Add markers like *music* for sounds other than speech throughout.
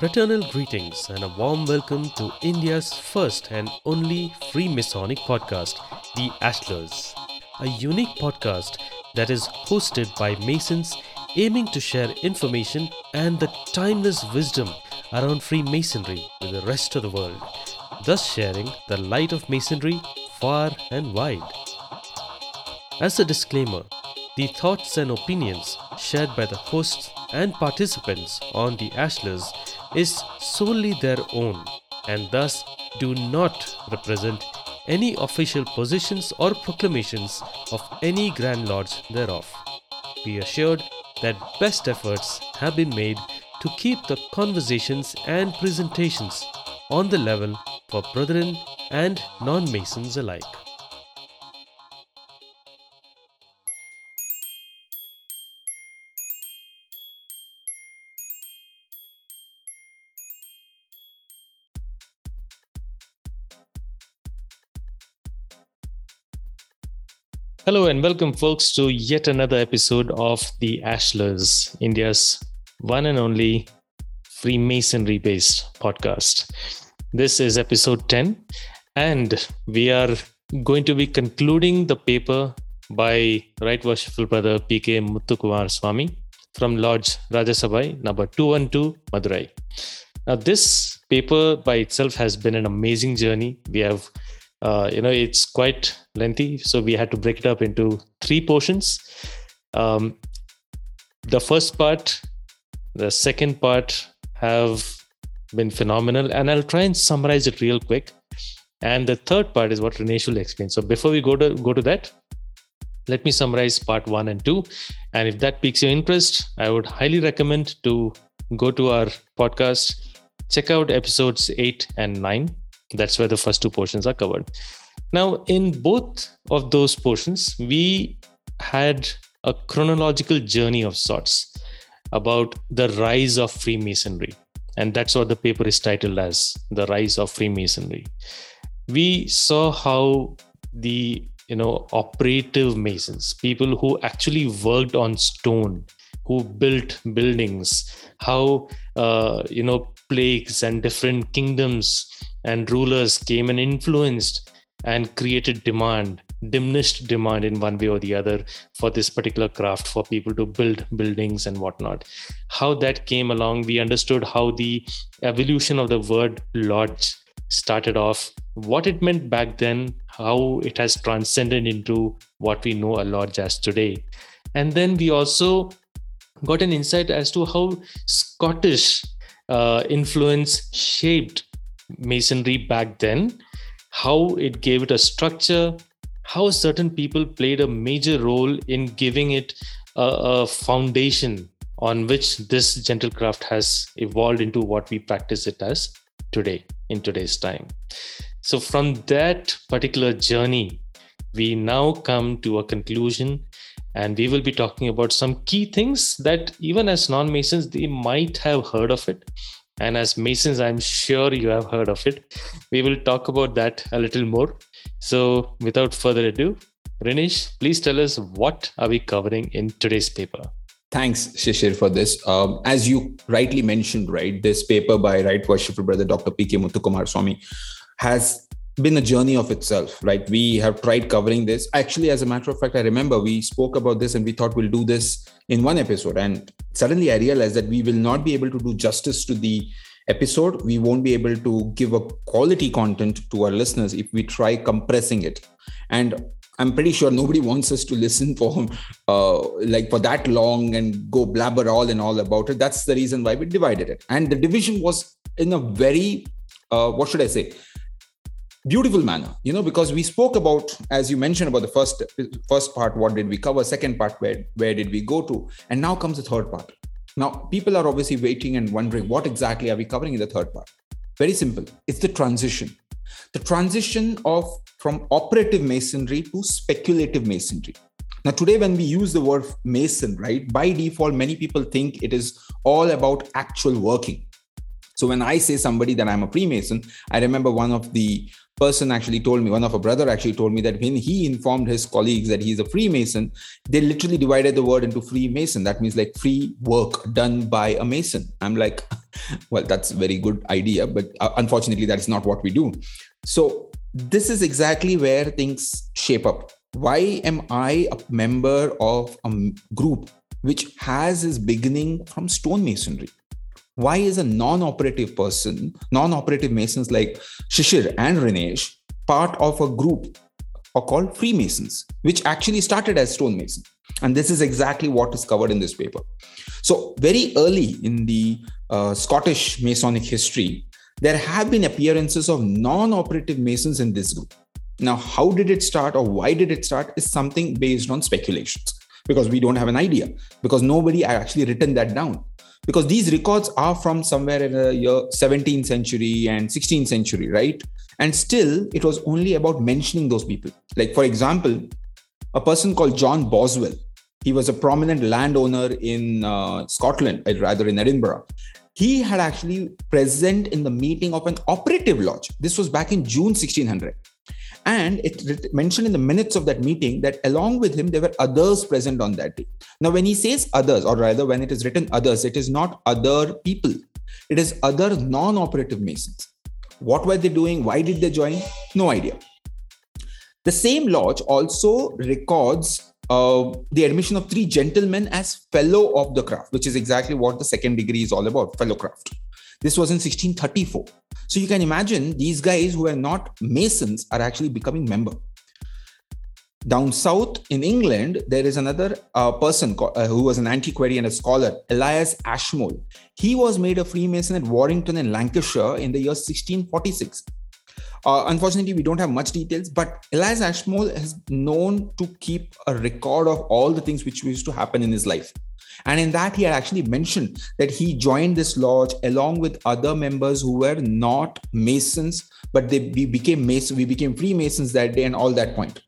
Fraternal greetings and a warm welcome to India's first and only Freemasonic podcast, The Ashlars, a unique podcast that is hosted by Masons aiming to share information and the timeless wisdom around Freemasonry with the rest of the world, thus sharing the light of Masonry far and wide. As a disclaimer, the thoughts and opinions shared by the hosts and participants on the Ashlars is solely their own and thus do not represent any official positions or proclamations of any Grand Lords thereof. Be assured that best efforts have been made to keep the conversations and presentations on the level for brethren and non Masons alike. Hello and welcome, folks, to yet another episode of The Ashlars, India's one and only Freemasonry based podcast. This is episode 10, and we are going to be concluding the paper by Right Worshipful Brother PK Muthukumaraswamy from Lodge Rajasabai, number 212, Madurai. Now, this paper by itself has been an amazing journey. We have uh, you know it's quite lengthy so we had to break it up into three portions. Um, the first part the second part have been phenomenal and i'll try and summarize it real quick. And the third part is what Renesh will explain. So before we go to go to that let me summarize part one and two. And if that piques your interest i would highly recommend to go to our podcast check out episodes 8 and 9 that's where the first two portions are covered. Now, in both of those portions, we had a chronological journey of sorts about the rise of Freemasonry. And that's what the paper is titled as The Rise of Freemasonry. We saw how the you know operative masons people who actually worked on stone who built buildings how uh, you know plagues and different kingdoms and rulers came and influenced and created demand diminished demand in one way or the other for this particular craft for people to build buildings and whatnot. How that came along we understood how the evolution of the word lodge started off what it meant back then how it has transcended into what we know a lodge as today. And then we also got an insight as to how scottish uh, influence shaped masonry back then, how it gave it a structure, how certain people played a major role in giving it a, a foundation on which this gentle craft has evolved into what we practice it as today, in today's time. So, from that particular journey, we now come to a conclusion and we will be talking about some key things that even as non-masons they might have heard of it and as Masons, I'm sure you have heard of it. We will talk about that a little more. So, without further ado, Renesh, please tell us what are we covering in today's paper? Thanks, Shishir, for this. Um, as you rightly mentioned, right, this paper by Right Worshipful Brother Dr. P.K. Muthukumaraswamy has been a journey of itself, right? We have tried covering this. Actually, as a matter of fact, I remember we spoke about this and we thought we'll do this in one episode. And suddenly I realized that we will not be able to do justice to the episode. We won't be able to give a quality content to our listeners if we try compressing it. And I'm pretty sure nobody wants us to listen for *laughs* uh, like for that long and go blabber all and all about it. That's the reason why we divided it. And the division was in a very uh, what should I say? Beautiful manner you know because we spoke about as you mentioned about the first first part what did we cover second part where where did we go to and now comes the third part. Now people are obviously waiting and wondering what exactly are we covering in the third part? Very simple. It's the transition. The transition of from operative masonry to speculative masonry. Now today when we use the word mason right by default many people think it is all about actual working So when I say somebody that I'm a Freemason, I remember one of the person actually told me, one of a brother actually told me that when he informed his colleagues that he's a Freemason, they literally divided the word into Freemason. That means like free work done by a Mason. I'm like, *laughs* well, that's a very good idea, but uh, unfortunately, that is not what we do. So this is exactly where things shape up. Why am I a member of a group which has its beginning from stonemasonry? Why is a non-operative person, non-operative masons like Shishir and Rinesh part of a group called Freemasons, which actually started as stonemasons? And this is exactly what is covered in this paper. So, very early in the uh, Scottish Masonic history, there have been appearances of non operative Masons in this group. Now, how did it start or why did it start is something based on speculations because we don't have an idea because nobody actually written that down because these records are from somewhere in the year 17th century and 16th century right? And still it was only about mentioning those people. Like for example a person called john boswell he was a prominent landowner in uh, scotland uh, rather in edinburgh. He had actually present in the meeting of an operative lodge. This was back in june 1600 and it mentioned in the minutes of that meeting that along with him, there were others present on that day. Now, when he says others, or rather, when it is written others, it is not other people, it is other non operative Masons. What were they doing? Why did they join? No idea. The same lodge also records uh, the admission of three gentlemen as fellow of the craft, which is exactly what the second degree is all about fellow craft. This was in 1634. So you can imagine these guys who are not Masons are actually becoming member. Down south in England, there is another uh, person uh, who was an antiquary and a scholar, Elias Ashmole. He was made a Freemason at Warrington in Lancashire in the year 1646. Uh, unfortunately, we don't have much details, but Elias Ashmole is known to keep a record of all the things which used to happen in his life. And in that, he had actually mentioned that he joined this lodge along with other members who were not Masons, but they we became we became Freemasons that day and all that point.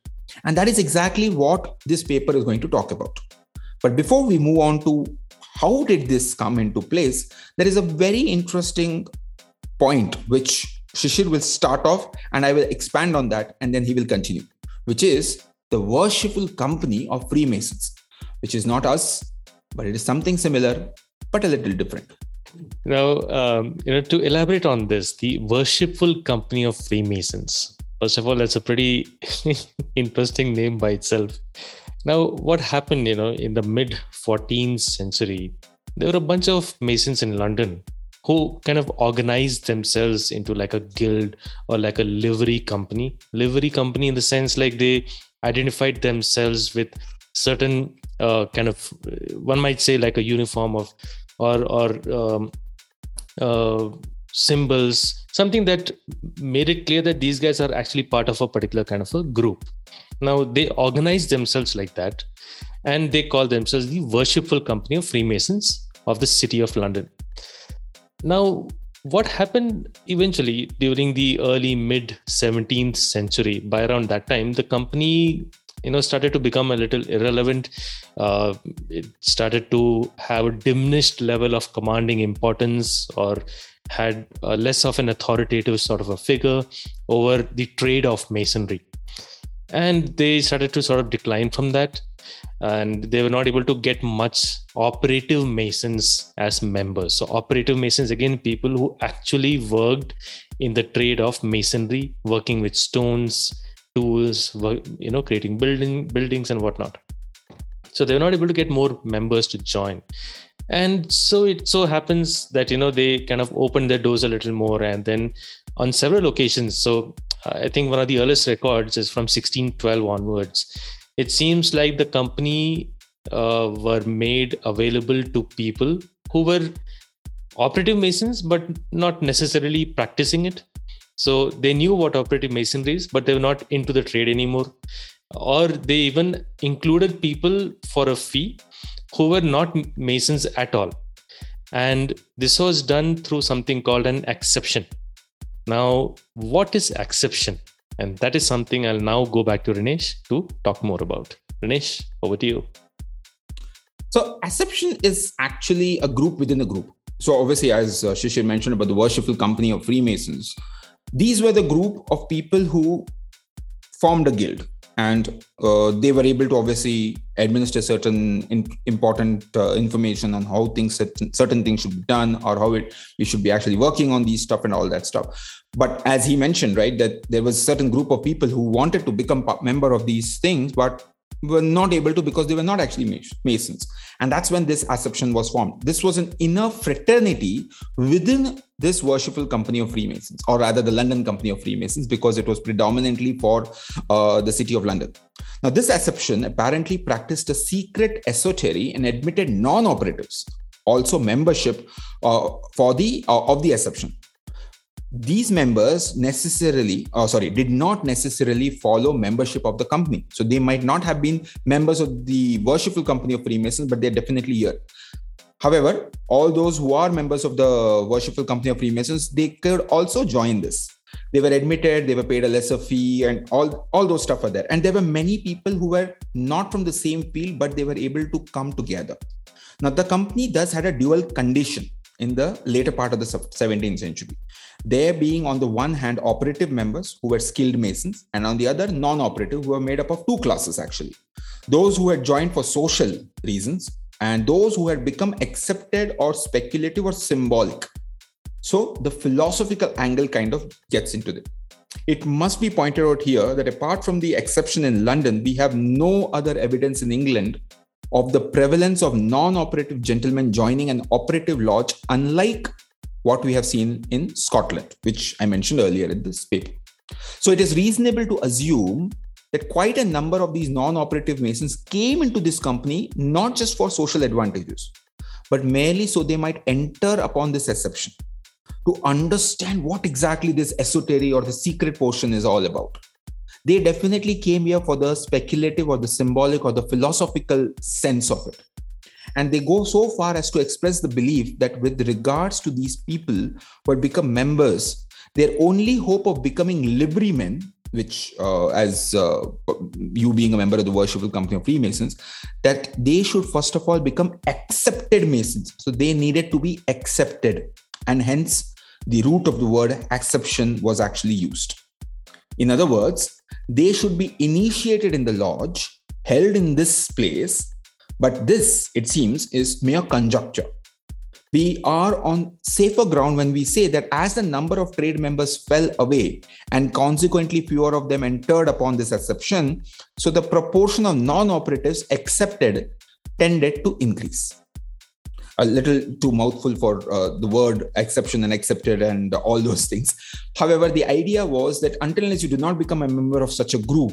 And that is exactly what this paper is going to talk about. But before we move on to how did this come into place, there is a very interesting point which Shishir will start off and I will expand on that and then he will continue, which is the worshipful company of Freemasons, which is not us, but it is something similar, but a little different. Now, um, you know, to elaborate on this, the worshipful company of Freemasons. First of all, that's a pretty *laughs* interesting name by itself. Now, what happened, you know, in the mid 14th century, there were a bunch of Masons in London who kind of organized themselves into like a guild or like a livery company. Livery company in the sense like they identified themselves with certain uh, kind of one might say like a uniform of or or um, uh, symbols something that made it clear that these guys are actually part of a particular kind of a group now they organize themselves like that and they call themselves the worshipful company of freemasons of the city of london now what happened eventually during the early mid 17th century? By around that time the company you know started to become a little irrelevant. Uh, it started to have a diminished level of commanding importance or had less of an authoritative sort of a figure over the trade of masonry. And they started to sort of decline from that and they were not able to get much operative masons as members so operative masons again people who actually worked in the trade of masonry working with stones tools, you know, creating building buildings and whatnot. So they were not able to get more members to join. And so it so happens that you know they kind of opened their doors a little more, and then on several occasions. So I think one of the earliest records is from 1612 onwards. It seems like the company uh, were made available to people who were operative masons, but not necessarily practicing it. So they knew what operative masonry is, but they were not into the trade anymore. Or they even included people for a fee who were not masons at all. And this was done through something called an acception Now, what is acception? And that is something I'll now go back to Rinesh to talk more about. Rinesh, over to you. So, acception is actually a group within a group. so obviously, as uh, Shishir mentioned about the worshipful company of Freemasons, these were the group of people who formed a guild and uh, they were able to obviously administer certain in, important uh, information on how things certain, certain things should be done or how it we should be actually working on these stuff and all that stuff. But as he mentioned right that there was a certain group of people who wanted to become member of these things but were not able to because they were not actually masons. And that's when this assumption was formed. This was an inner fraternity within this worshipful company of freemasons or rather the london company of freemasons because it was predominantly for uh, the city of london. Now this assumption apparently practiced a secret esotery and admitted non-operatives also membership uh, for the uh, of the assumption these members necessarily oh sorry did not necessarily follow membership of the company. So they might not have been members of the worshipful company of freemasons but they're definitely here. However all those who are members of the worshipful company of freemasons they could also join this. They were admitted they were paid a lesser fee and all all those stuff are there. And there were many people who were not from the same field but they were able to come together. Now the company thus had a dual condition in the later part of the 17th century. There being, on the one hand, operative members who were skilled masons, and on the other, non operative, who were made up of two classes actually. Those who had joined for social reasons, and those who had become accepted or speculative or symbolic. So the philosophical angle kind of gets into it. It must be pointed out here that apart from the acception in London, we have no other evidence in England of the prevalence of non operative gentlemen joining an operative lodge, unlike what we have seen in Scotland, which I mentioned earlier in this paper. So it is reasonable to assume that quite a number of these non operative Masons came into this company not just for social advantages, but merely so they might enter upon this acception to understand what exactly this esoteric or the secret portion is all about they definitely came here for the speculative or the symbolic or the philosophical sense of it. And they go so far as to express the belief that with regards to these people who had become members, their only hope of becoming liverymen, which, uh, as uh, you being a member of the worshipful company of Freemasons, that they should first of all become accepted Masons. So they needed to be accepted. And hence, the root of the word acception was actually used. In other words, they should be initiated in the lodge, held in this place. But this, it seems, is mere conjecture. We are on safer ground when we say that as the number of trade members fell away and consequently fewer of them entered upon this acception, so the proportion of non operatives accepted tended to increase a little too mouthful for uh, the word acception and accepted and all those things. However, the idea was that until unless you do not become a member of such a group,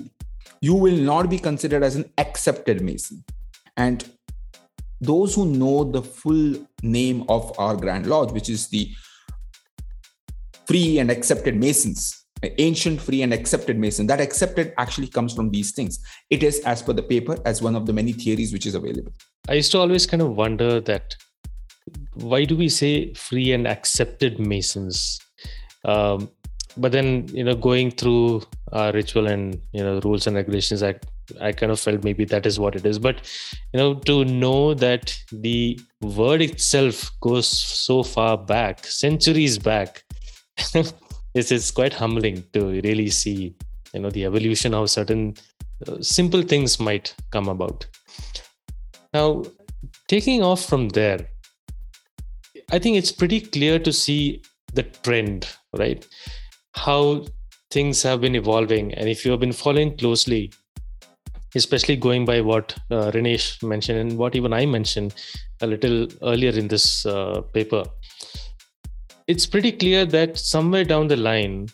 you will not be considered as an accepted Mason. And those who know the full name of our Grand Lodge, which is the free and accepted Masons, ancient free and accepted Mason, that accepted actually comes from these things. It is as per the paper, as one of the many theories which is available. I used to always kind of wonder that why do we say free and accepted masons um, but then you know going through our ritual and you know rules and regulations i i kind of felt maybe that is what it is but you know to know that the word itself goes so far back centuries back *laughs* it's, it's quite humbling to really see you know the evolution of certain uh, simple things might come about now taking off from there I think it's pretty clear to see the trend, right? How things have been evolving. And if you have been following closely, especially going by what uh, mentioned and what even I mentioned a little earlier in this uh, paper, it's pretty clear that somewhere down the line,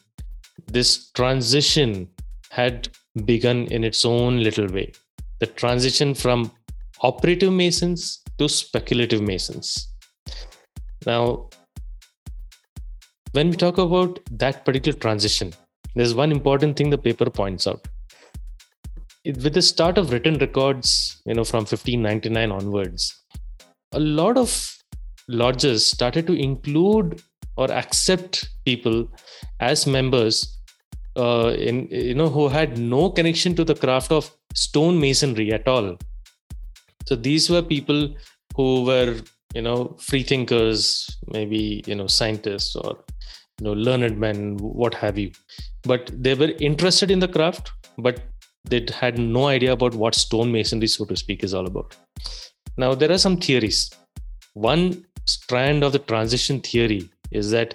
this transition had begun in its own little way. The transition from operative masons to speculative masons. Now, when we talk about that particular transition, there's one important thing the paper points out. It, with the start of written records, you know, from 1599 onwards, a lot of lodges started to include or accept people as members uh, in you know who had no connection to the craft of stone masonry at all. So these were people who were you know free thinkers maybe you know scientists or you know learned men what have you. But they were interested in the craft but they had no idea about what stonemasonry so to speak is all about. Now there are some theories. One strand of the transition theory is that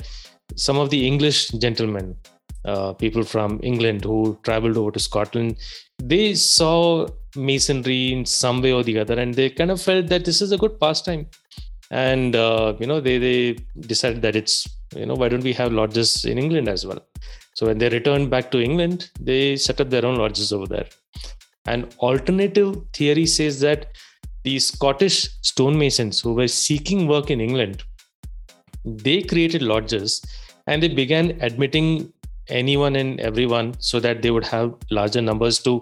some of the english gentlemen uh, people from england who traveled over to scotland they saw masonry in some way or the other and they kind of felt that this is a good pastime. And uh, you know they they decided that it's you know why don't we have lodges in england as well so when they returned back to england they set up their own lodges over there. An alternative theory says that the scottish stonemasons who were seeking work in england they created lodges and they began admitting anyone and everyone so that they would have larger numbers to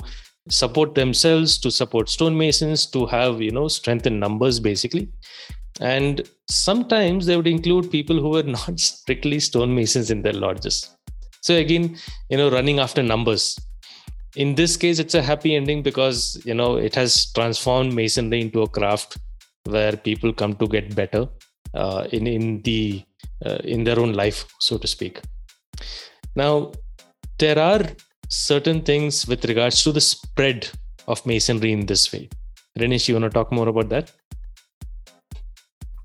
support themselves to support stonemasons to have you know strength in numbers basically. And sometimes they would include people who were *laughs* not strictly stonemasons in their lodges so again you know running after numbers in this case it's a happy ending because you know it has transformed masonry into a craft where people come to get better uh, in in the uh, in their own life so to speak now there are certain things with regards to the spread of masonry in this way Renish, you want to talk more about that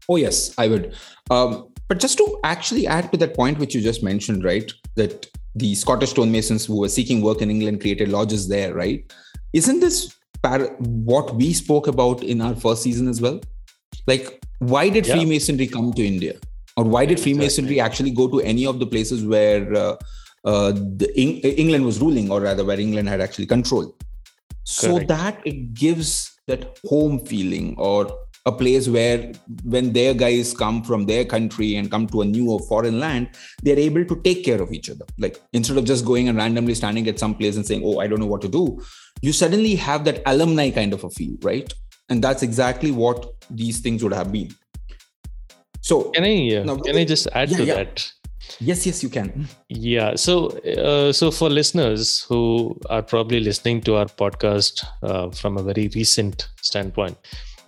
Oh, yes, I would. Um, but just to actually add to that point which you just mentioned, right? That the Scottish stonemasons who were seeking work in England created lodges there, right? Isn't this par- what we spoke about in our first season as well? Like, why did yeah. Freemasonry come to India? Or why did Freemasonry exactly. actually go to any of the places where uh, uh, the Eng- England was ruling, or rather, where England had actually control? So that it gives that home feeling or a place where when their guys come from their country and come to a new or foreign land they're able to take care of each other. Like instead of just going and randomly standing at some place and saying oh i don't know what to do you suddenly have that alumni kind of a feel right? And that's exactly what these things would have been. So can i uh, now, can i just add yeah, to yeah. that? Yes yes you can. Yeah so uh, so for listeners who are probably listening to our podcast uh, from a very recent standpoint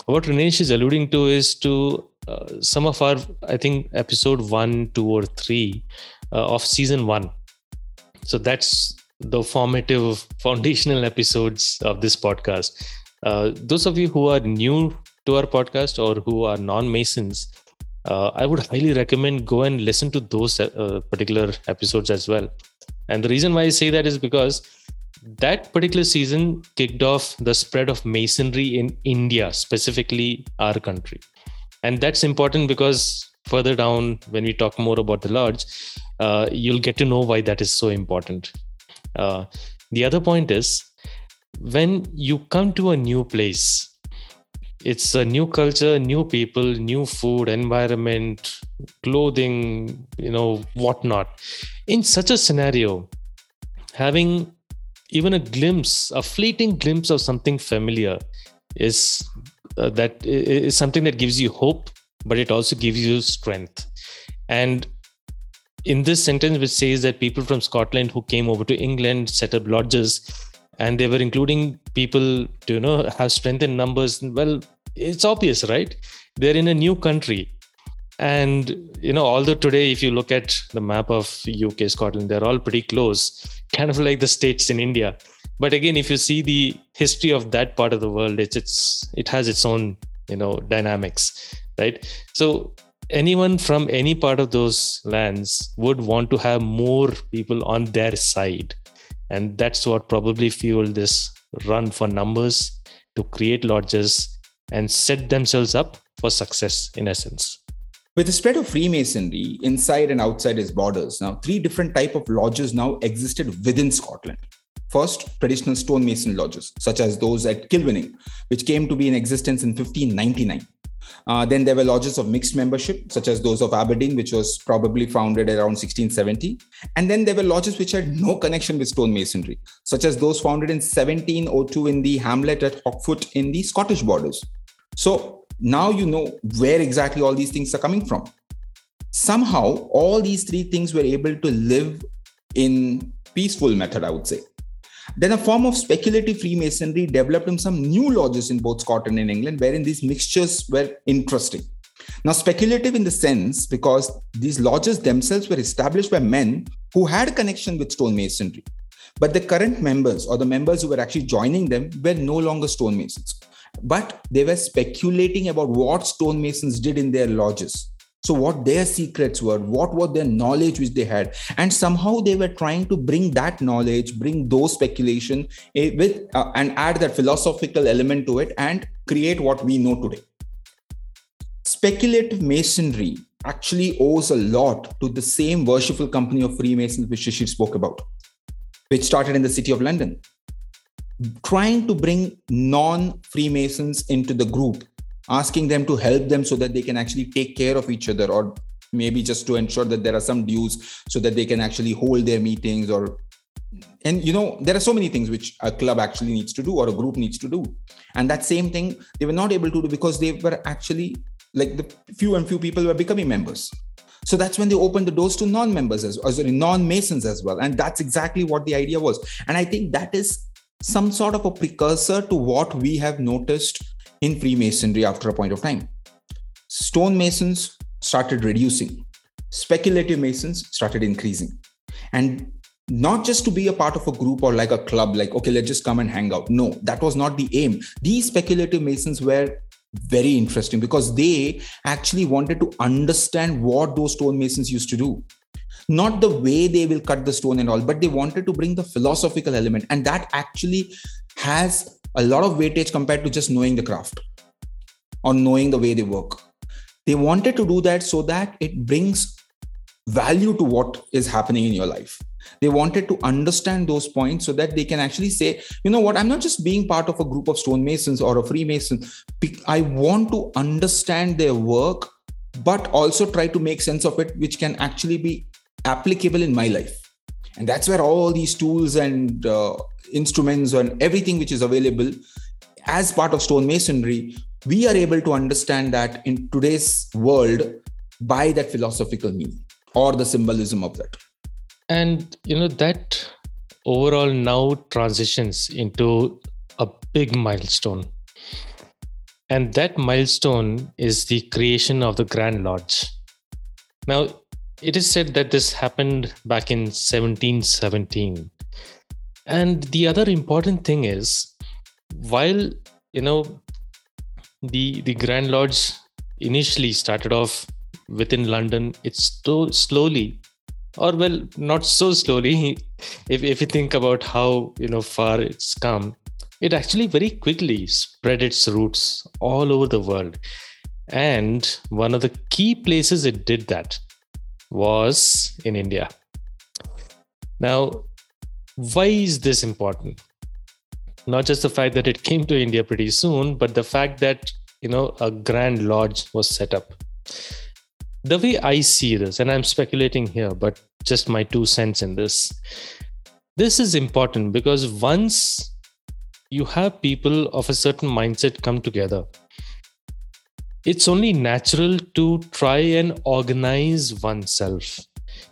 what Rinesh is alluding to is to uh, some of our, I think, episode one, two, or three uh, of season one. So that's the formative, foundational episodes of this podcast. Uh, those of you who are new to our podcast or who are non Masons, uh, I would highly recommend go and listen to those uh, particular episodes as well. And the reason why I say that is because that particular season kicked off the spread of masonry in India, specifically our country. And that's important because further down, when we talk more about the lodge, uh, you'll get to know why that is so important. Uh, the other point is when you come to a new place, it's a new culture, new people, new food, environment, clothing, you know, whatnot. In such a scenario, having even a glimpse, a fleeting glimpse of something familiar is uh, that is something that gives you hope, but it also gives you strength. And in this sentence, which says that people from Scotland who came over to England set up lodges, and they were including people to you know have strength in numbers. Well, it's obvious, right? They're in a new country and you know although today if you look at the map of uk scotland they're all pretty close kind of like the states in india. But again if you see the history of that part of the world it's it's it has its own you know dynamics right? So anyone from any part of those lands would want to have more people on their side. And that's what probably fueled this run for numbers to create lodges and set themselves up for success in essence with the spread of freemasonry inside and outside its borders now three different type of lodges now existed within scotland first traditional stonemason lodges such as those at kilwinning which came to be in existence in 1599 uh, then there were lodges of mixed membership, such as those of Aberdeen, which was probably founded around 1670. And then there were lodges which had no connection with stonemasonry, such as those founded in 1702 in the hamlet at Haughfoot in the Scottish borders. So now you know where exactly all these things are coming from somehow all these three things were able to live in peaceful method i would say then a form of speculative freemasonry developed in some new lodges in both scotland and england wherein these mixtures were interesting Now, speculative in the sense because these lodges themselves were established by men who had connection with stonemasonry. But the current members or the members who were actually joining them were no longer stonemasons. But they were speculating about what stonemasons did in their lodges. So, what their secrets were, what was their knowledge which they had, and somehow they were trying to bring that knowledge, bring those speculation eh, with, uh, and add that philosophical element to it, and create what we know today. Speculative masonry actually owes a lot to the same worshipful company of Freemasons which Shishir spoke about which started in the city of London, trying to bring non Freemasons into the group, asking them to help them so that they can actually take care of each other, or maybe just to ensure that there are some dues so that they can actually hold their meetings or and you know there are so many things which a club actually needs to do or a group needs to do and that same thing they were not able to do because they were actually like the few and few people were becoming members so that's when they opened the doors to non-members as well, sorry, non-masons as well. And that's exactly what the idea was. And I think that is some sort of a precursor to what we have noticed in Freemasonry after a point of time. Stonemasons started reducing, speculative masons started increasing. And not just to be a part of a group or like a club, like, okay, let's just come and hang out. No, that was not the aim. These speculative masons were very interesting because they actually wanted to understand what those stonemasons used to do not the way they will cut the stone and all but they wanted to bring the philosophical element. And that actually has a lot of weightage compared to just knowing the craft or knowing the way they work. They wanted to do that so that it brings value to what is happening in your life. They wanted to understand those points so that they can actually say you know what? I'm not just being part of a group of stonemasons or a freemason. I want to understand their work but also try to make sense of it which can actually be applicable in my life. And that's where all these tools and uh, instruments and everything which is available as part of stonemasonry we are able to understand that in today's world by that philosophical meaning or the symbolism of that. And you know that overall now transitions into a big milestone. And that milestone is the creation of the grand lodge. Now it is said that this happened back in 1717 and the other important thing is while you know the the grand lodge initially started off within london it's so slowly or well not so slowly *laughs* if, if you think about how you know far it's come it actually very quickly spread its roots all over the world. And one of the key places it did that was in india. Now why is this important? Not just the fact that it came to india pretty soon but the fact that you know a grand lodge was set up. The way I see this, and I'm speculating here, but just my two cents in this, this is important because once you have people of a certain mindset come together, it's only natural to try and organize oneself,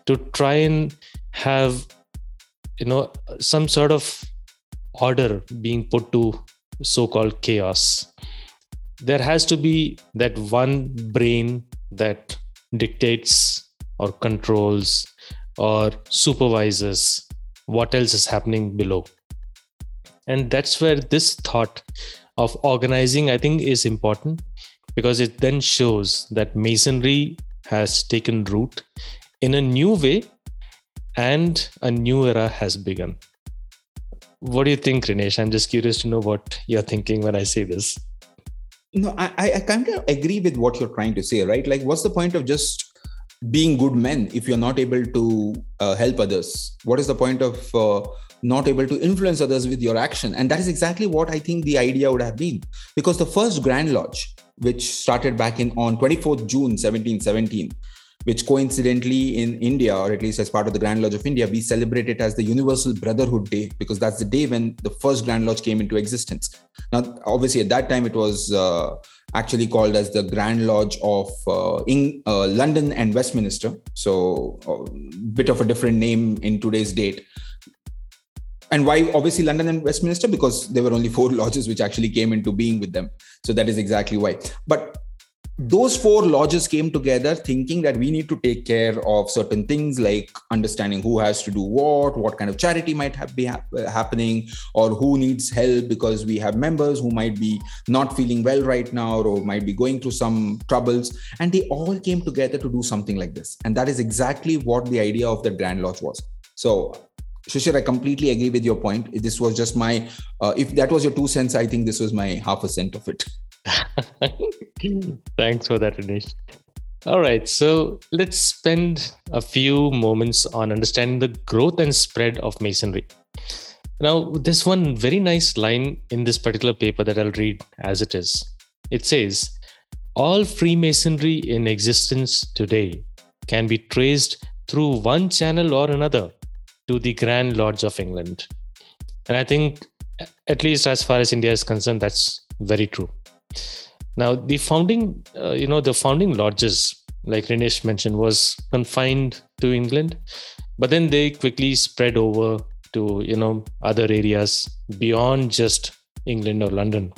to try and have, you know, some sort of order being put to so called chaos. There has to be that one brain that dictates or controls or supervises what else is happening below and that's where this thought of organizing i think is important because it then shows that masonry has taken root in a new way and a new era has begun. What do you think Rinesh? i'm just curious to know what you're thinking when i say this. No i i kind of agree with what you're trying to say right? Like what's the point of just being good men if you're not able to uh, help others? What is the point of uh, not able to influence others with your action? And that is exactly what i think the idea would have been. Because the first grand lodge which started back in on 24th june 1717 which coincidentally in India, or at least as part of the Grand Lodge of India, we celebrate it as the Universal Brotherhood Day because that's the day when the first Grand Lodge came into existence. Now, obviously, at that time, it was uh, actually called as the Grand Lodge of uh, in, uh, London and Westminster. So, a uh, bit of a different name in today's date. And why, obviously, London and Westminster? Because there were only four *laughs* lodges which actually came into being with them. So, that is exactly why. But those four lodges came together thinking that we need to take care of certain things like understanding who has to do what what kind of charity might have be ha- happening or who needs help because we have members who might be not feeling well right now or might be going through some troubles and they all came together to do something like this and that is exactly what the idea of the grand lodge was so Shishir, I completely agree with your point. This was just my, uh, if that was your two cents, I think this was my half a cent of it. *laughs* Thanks for that, Anish. All right, so let's spend a few moments on understanding the growth and spread of Masonry. Now, there's one very nice line in this particular paper that I'll read as it is. It says, All Freemasonry in existence today can be traced through one channel or another to the Grand Lodge of England. And I think, at least as far as India is concerned, that's very true. Now, the founding, uh, you know, the founding lodges, like Rinesh mentioned, was confined to England, but then they quickly spread over to, you know, other areas beyond just England or London.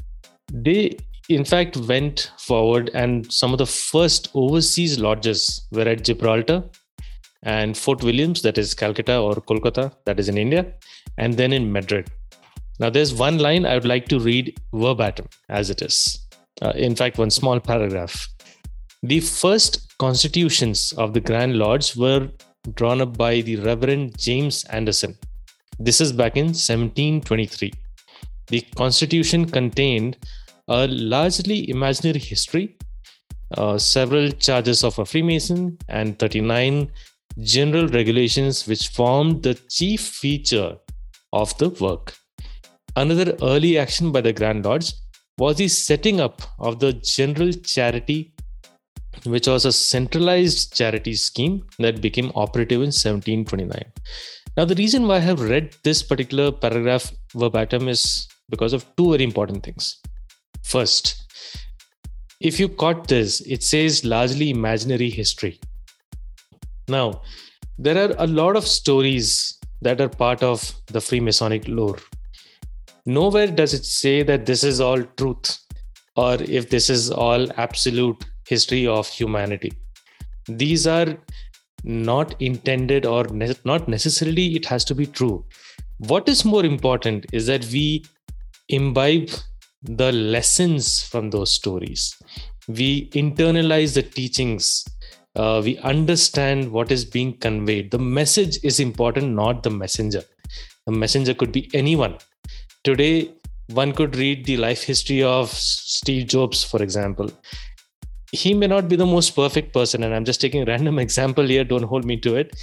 They, in fact, went forward, and some of the first overseas lodges were at Gibraltar and Fort Williams, that is Calcutta or Kolkata, that is in India, and then in Madrid. Now, there's one line I would like to read verbatim as it is. Uh, in fact, one small paragraph. The first constitutions of the Grand Lodge were drawn up by the Reverend James Anderson. This is back in 1723. The constitution contained a largely imaginary history, uh, several charges of a Freemason, and 39 general regulations which formed the chief feature of the work. Another early action by the Grand Lodge was the setting up of the General Charity, which was a centralized charity scheme that became operative in 1729. Now, the reason why I have read this particular paragraph verbatim is because of two very important things. First, if you caught this, it says largely imaginary history. Now, there are a lot of stories that are part of the Freemasonic lore. Nowhere does it say that this is all truth or if this is all absolute history of humanity. These are not intended or ne- not necessarily it has to be true. What is more important is that we imbibe the lessons from those stories. We internalize the teachings uh, we understand what is being conveyed. The message is important, not the messenger. The messenger could be anyone. Today, one could read the life history of Steve Jobs, for example. He may not be the most perfect person, and I'm just taking a random *laughs* example here. Don't hold me to it.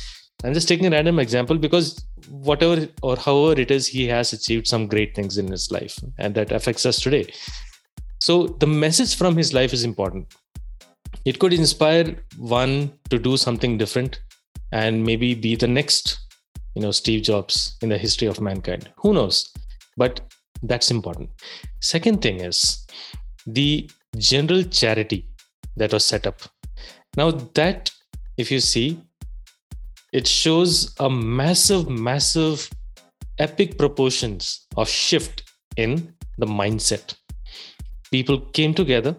I'm just taking a random example because whatever or however it is, he has achieved some great things in his life, and that affects us today. So the message from his life is important it could inspire one to do something different and maybe be the next you know steve jobs in the history of mankind who knows but that's important. Second thing is the general charity that was set up. Now that if you see it shows a massive massive epic proportions of shift in the mindset. People came together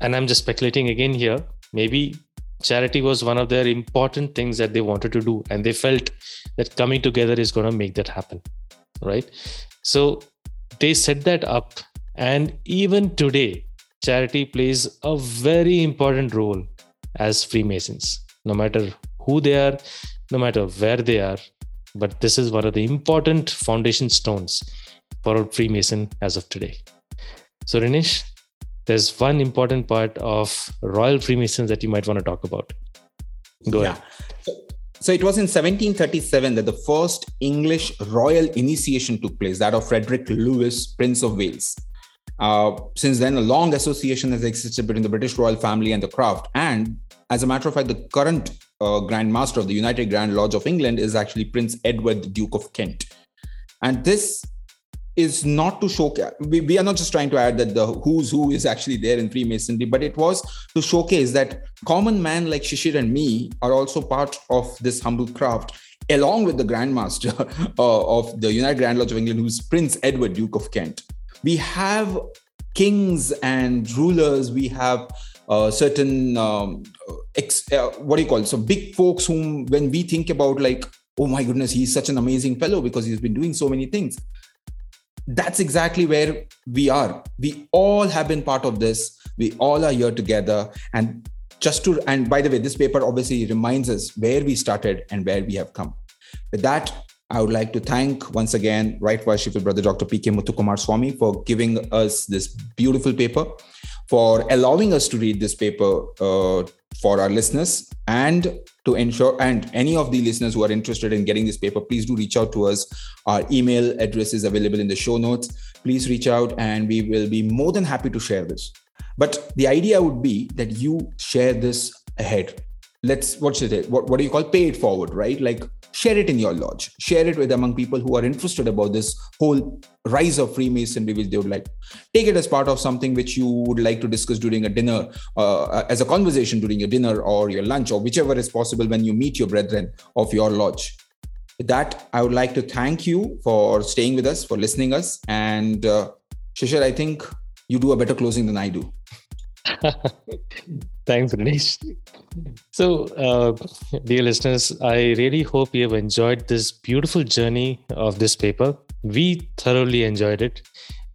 and i'm just speculating again here maybe charity was one of their important things that they wanted to do and they felt that coming together is going to make that happen right so they set that up and even today charity plays a very important role as freemasons no matter who they are no matter where they are but this is one of the important foundation stones for a freemason as of today so Rinesh, there's one important part of Royal Freemasons that you might want to talk about. Go yeah. ahead. So it was in 1737 that the first English royal initiation took place, that of Frederick Lewis, Prince of Wales. Uh, since then, a long association has existed between the British royal family and the craft. And as a matter of fact, the current uh, Grand Master of the United Grand Lodge of England is actually Prince Edward, the Duke of Kent. And this is not to showcase. We, we are not just trying to add that the who's who is actually there in freemasonry but it was to showcase that common man like shishir and me are also part of this humble craft along with the grandmaster *laughs* uh, of the united grand lodge of england who's prince edward duke of kent. We have kings and rulers. We have uh, certain um, ex, uh, what do you call it? so big folks whom when we think about like oh my goodness he's such an amazing fellow because he's been doing so many things that's exactly where we are we all have been part of this we all are here together and just to and by the way this paper obviously reminds us where we started and where we have come with that I would like to thank once again Right Worshipful Brother Dr. P.K. Muthukumaraswamy for giving us this beautiful paper, for allowing us to read this paper uh, for our listeners, and to ensure, and any of the listeners who are interested in getting this paper, please do reach out to us. Our email address is available in the show notes. Please reach out, and we will be more than happy to share this. But the idea would be that you share this ahead let's what's it what, what do you call pay it forward right? Like share it in your lodge. Share it with among people who are interested about this whole rise of freemasonry which they would like. Take it as part of something which you would like to discuss during a dinner uh, as a conversation during your dinner or your lunch or whichever is possible when you meet your brethren of your lodge. With that i would like to thank you for staying with us for listening us. And uh, shishir i think you do a better closing than i do *laughs* Thanks, Ganesh. So, uh, dear listeners, I really hope you have enjoyed this beautiful journey of this paper. We thoroughly enjoyed it.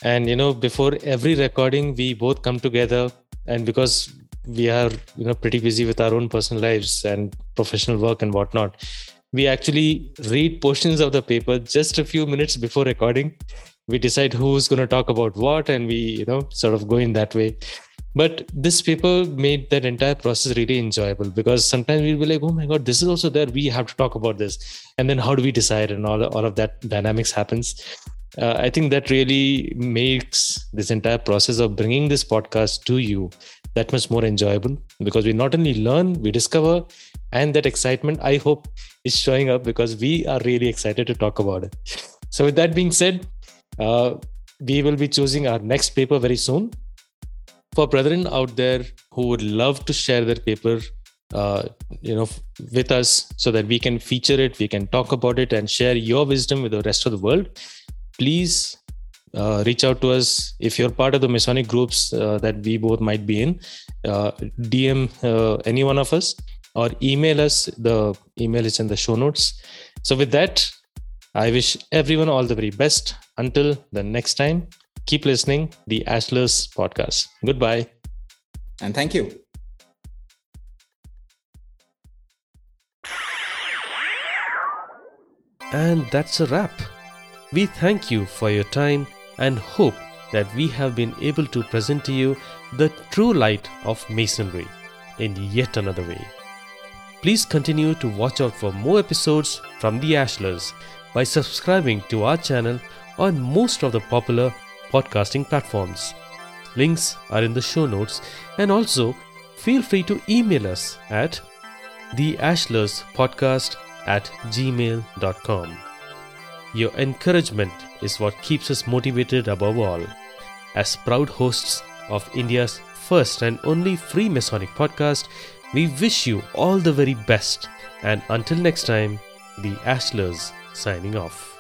And, you know, before every recording, we both come together. And because we are, you know, pretty busy with our own personal lives and professional work and whatnot, we actually read portions of the paper just a few minutes before recording. We decide who's going to talk about what, and we, you know, sort of go in that way but this paper made that entire process really enjoyable because sometimes we'll be like oh my god this is also there. We have to talk about this. And then how do we decide and all, all of that dynamics happens. Uh, i think that really makes this entire process of bringing this podcast to you that much more enjoyable because we not only learn we discover and that excitement i hope is showing up because we are really excited to talk about it. So with that being said uh, we will be choosing our next paper very soon for brethren out there who would love to share their paper uh, you know with us so that we can feature it we can talk about it and share your wisdom with the rest of the world please uh, reach out to us. If you're part of the masonic groups uh, that we both might be in uh, dm uh, any one of us or email us. The email is in the show notes. So with that i wish everyone all the very best. Until the next time keep listening the Ashlars podcast. Goodbye. And thank you. And that's a wrap. We thank you for your time and hope that we have been able to present to you the true light of Masonry in yet another way. Please continue to watch out for more episodes from the Ashlars by subscribing to our channel on most of the popular podcasting platforms. Links are in the show notes, and also feel free to email us at theashlarspodcast at gmail.com. Your encouragement is what keeps us motivated above all. As proud hosts of India's first and only free Masonic podcast, we wish you all the very best. And until next time, the Ashlars signing off.